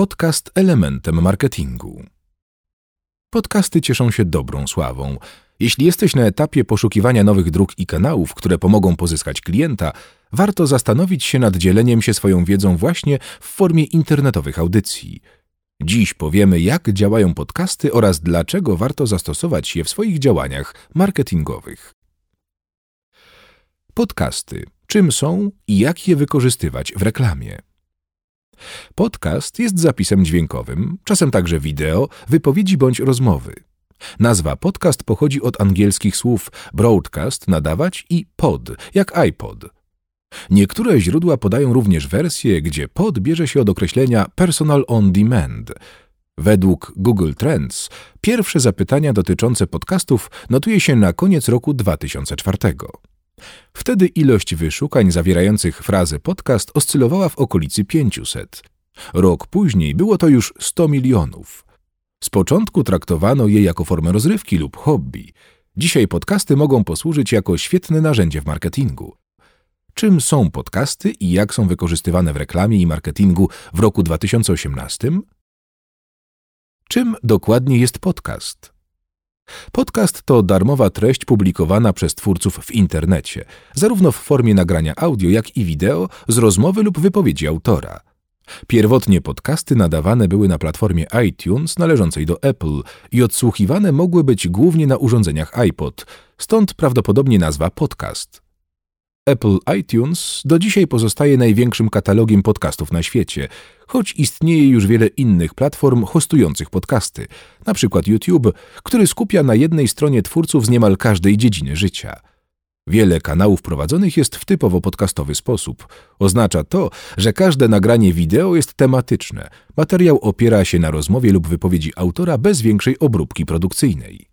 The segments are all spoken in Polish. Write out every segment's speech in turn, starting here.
Podcast elementem marketingu. Podcasty cieszą się dobrą sławą. Jeśli jesteś na etapie poszukiwania nowych dróg i kanałów, które pomogą pozyskać klienta, warto zastanowić się nad dzieleniem się swoją wiedzą właśnie w formie internetowych audycji. Dziś powiemy, jak działają podcasty oraz dlaczego warto zastosować je w swoich działaniach marketingowych. Podcasty. Czym są i jak je wykorzystywać w reklamie? Podcast jest zapisem dźwiękowym, czasem także wideo, wypowiedzi bądź rozmowy. Nazwa podcast pochodzi od angielskich słów broadcast, nadawać i pod, jak iPod. Niektóre źródła podają również wersję, gdzie pod bierze się od określenia personal on demand. Według Google Trends pierwsze zapytania dotyczące podcastów notuje się na koniec roku 2004. Wtedy ilość wyszukań zawierających frazę podcast oscylowała w okolicy 500. Rok później było to już 100 milionów. Z początku traktowano je jako formę rozrywki lub hobby. Dzisiaj podcasty mogą posłużyć jako świetne narzędzie w marketingu. Czym są podcasty i jak są wykorzystywane w reklamie i marketingu w roku 2018? Czym dokładnie jest podcast? Podcast to darmowa treść publikowana przez twórców w internecie, zarówno w formie nagrania audio, jak i wideo z rozmowy lub wypowiedzi autora. Pierwotnie podcasty nadawane były na platformie iTunes należącej do Apple i odsłuchiwane mogły być głównie na urządzeniach iPod, stąd prawdopodobnie nazwa podcast. Apple iTunes do dzisiaj pozostaje największym katalogiem podcastów na świecie, choć istnieje już wiele innych platform hostujących podcasty, np. YouTube, który skupia na jednej stronie twórców z niemal każdej dziedziny życia. Wiele kanałów prowadzonych jest w typowo podcastowy sposób. Oznacza to, że każde nagranie wideo jest tematyczne. Materiał opiera się na rozmowie lub wypowiedzi autora bez większej obróbki produkcyjnej.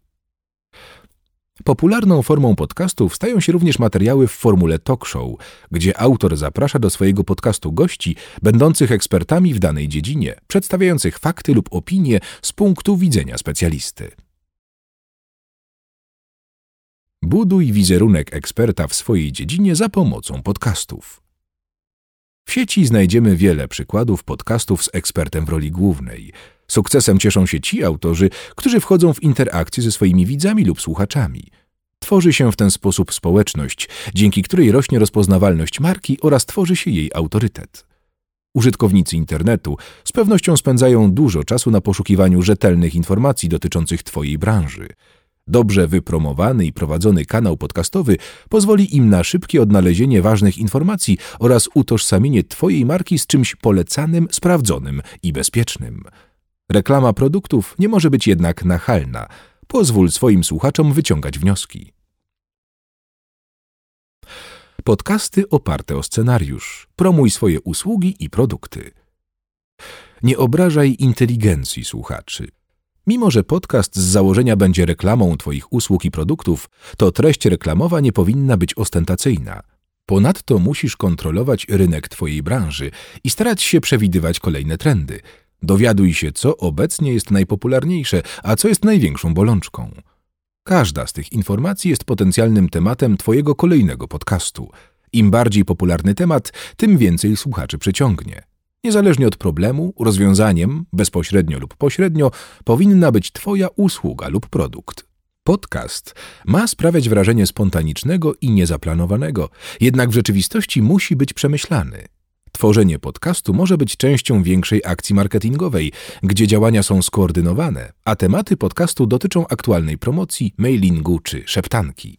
Popularną formą podcastów stają się również materiały w formule talk show, gdzie autor zaprasza do swojego podcastu gości będących ekspertami w danej dziedzinie, przedstawiających fakty lub opinie z punktu widzenia specjalisty. Buduj wizerunek eksperta w swojej dziedzinie za pomocą podcastów. W sieci znajdziemy wiele przykładów podcastów z ekspertem w roli głównej. Sukcesem cieszą się ci autorzy, którzy wchodzą w interakcję ze swoimi widzami lub słuchaczami. Tworzy się w ten sposób społeczność, dzięki której rośnie rozpoznawalność marki oraz tworzy się jej autorytet. Użytkownicy internetu z pewnością spędzają dużo czasu na poszukiwaniu rzetelnych informacji dotyczących Twojej branży. Dobrze wypromowany i prowadzony kanał podcastowy pozwoli im na szybkie odnalezienie ważnych informacji oraz utożsamienie Twojej marki z czymś polecanym, sprawdzonym i bezpiecznym. Reklama produktów nie może być jednak nachalna. Pozwól swoim słuchaczom wyciągać wnioski. Podcasty oparte o scenariusz. Promuj swoje usługi i produkty. Nie obrażaj inteligencji słuchaczy. Mimo, że podcast z założenia będzie reklamą Twoich usług i produktów, to treść reklamowa nie powinna być ostentacyjna. Ponadto musisz kontrolować rynek Twojej branży i starać się przewidywać kolejne trendy. Dowiaduj się, co obecnie jest najpopularniejsze, a co jest największą bolączką. Każda z tych informacji jest potencjalnym tematem Twojego kolejnego podcastu. Im bardziej popularny temat, tym więcej słuchaczy przyciągnie. Niezależnie od problemu, rozwiązaniem, bezpośrednio lub pośrednio, powinna być Twoja usługa lub produkt. Podcast ma sprawiać wrażenie spontanicznego i niezaplanowanego, jednak w rzeczywistości musi być przemyślany. Tworzenie podcastu może być częścią większej akcji marketingowej, gdzie działania są skoordynowane, a tematy podcastu dotyczą aktualnej promocji, mailingu czy szeptanki.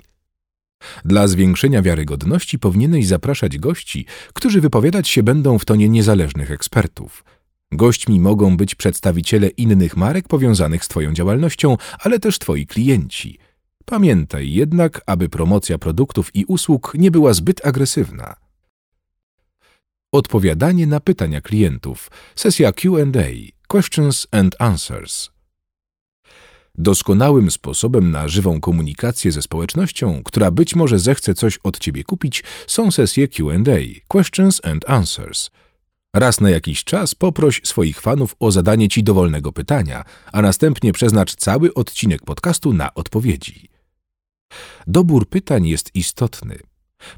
Dla zwiększenia wiarygodności powinieneś zapraszać gości, którzy wypowiadać się będą w tonie niezależnych ekspertów. Gośćmi mogą być przedstawiciele innych marek powiązanych z Twoją działalnością, ale też Twoi klienci. Pamiętaj jednak, aby promocja produktów i usług nie była zbyt agresywna. Odpowiadanie na pytania klientów. Sesja QA Questions and Answers. Doskonałym sposobem na żywą komunikację ze społecznością, która być może zechce coś od ciebie kupić, są sesje QA Questions and Answers. Raz na jakiś czas poproś swoich fanów o zadanie ci dowolnego pytania, a następnie przeznacz cały odcinek podcastu na odpowiedzi. Dobór pytań jest istotny.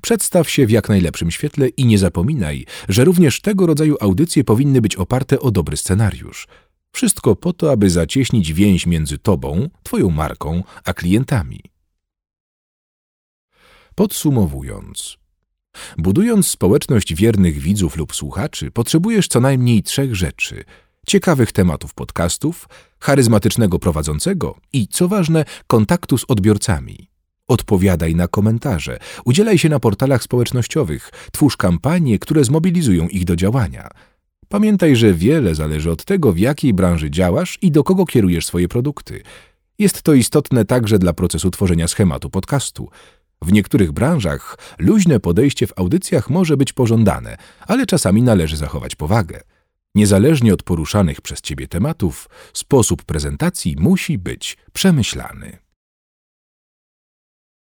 Przedstaw się w jak najlepszym świetle i nie zapominaj, że również tego rodzaju audycje powinny być oparte o dobry scenariusz. Wszystko po to, aby zacieśnić więź między tobą, twoją marką, a klientami. Podsumowując, budując społeczność wiernych widzów lub słuchaczy, potrzebujesz co najmniej trzech rzeczy: ciekawych tematów podcastów, charyzmatycznego prowadzącego i, co ważne, kontaktu z odbiorcami. Odpowiadaj na komentarze, udzielaj się na portalach społecznościowych, twórz kampanie, które zmobilizują ich do działania. Pamiętaj, że wiele zależy od tego, w jakiej branży działasz i do kogo kierujesz swoje produkty. Jest to istotne także dla procesu tworzenia schematu podcastu. W niektórych branżach luźne podejście w audycjach może być pożądane, ale czasami należy zachować powagę. Niezależnie od poruszanych przez ciebie tematów, sposób prezentacji musi być przemyślany.